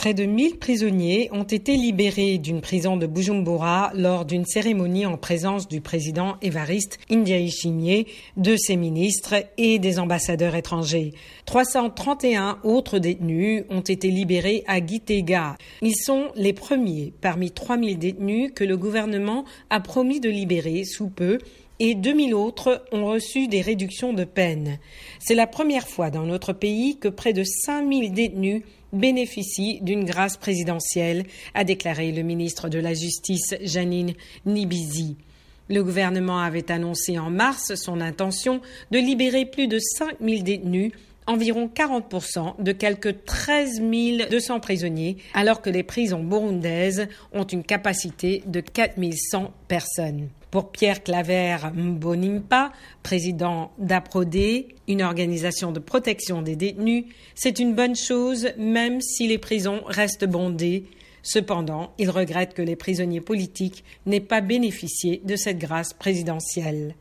Près de 1000 prisonniers ont été libérés d'une prison de Bujumbura lors d'une cérémonie en présence du président Évariste Ndiaye de ses ministres et des ambassadeurs étrangers. 331 autres détenus ont été libérés à Gitega. Ils sont les premiers parmi 3000 détenus que le gouvernement a promis de libérer sous peu et 2000 autres ont reçu des réductions de peine. C'est la première fois dans notre pays que près de 5000 détenus bénéficient d'une grâce présidentielle, a déclaré le ministre de la Justice Janine Nibizi. Le gouvernement avait annoncé en mars son intention de libérer plus de 5000 détenus environ 40% de quelques 13 200 prisonniers, alors que les prisons burundaises ont une capacité de 4100 personnes. Pour Pierre Claver Mbonimpa, président d'APRODE, une organisation de protection des détenus, c'est une bonne chose même si les prisons restent bondées. Cependant, il regrette que les prisonniers politiques n'aient pas bénéficié de cette grâce présidentielle.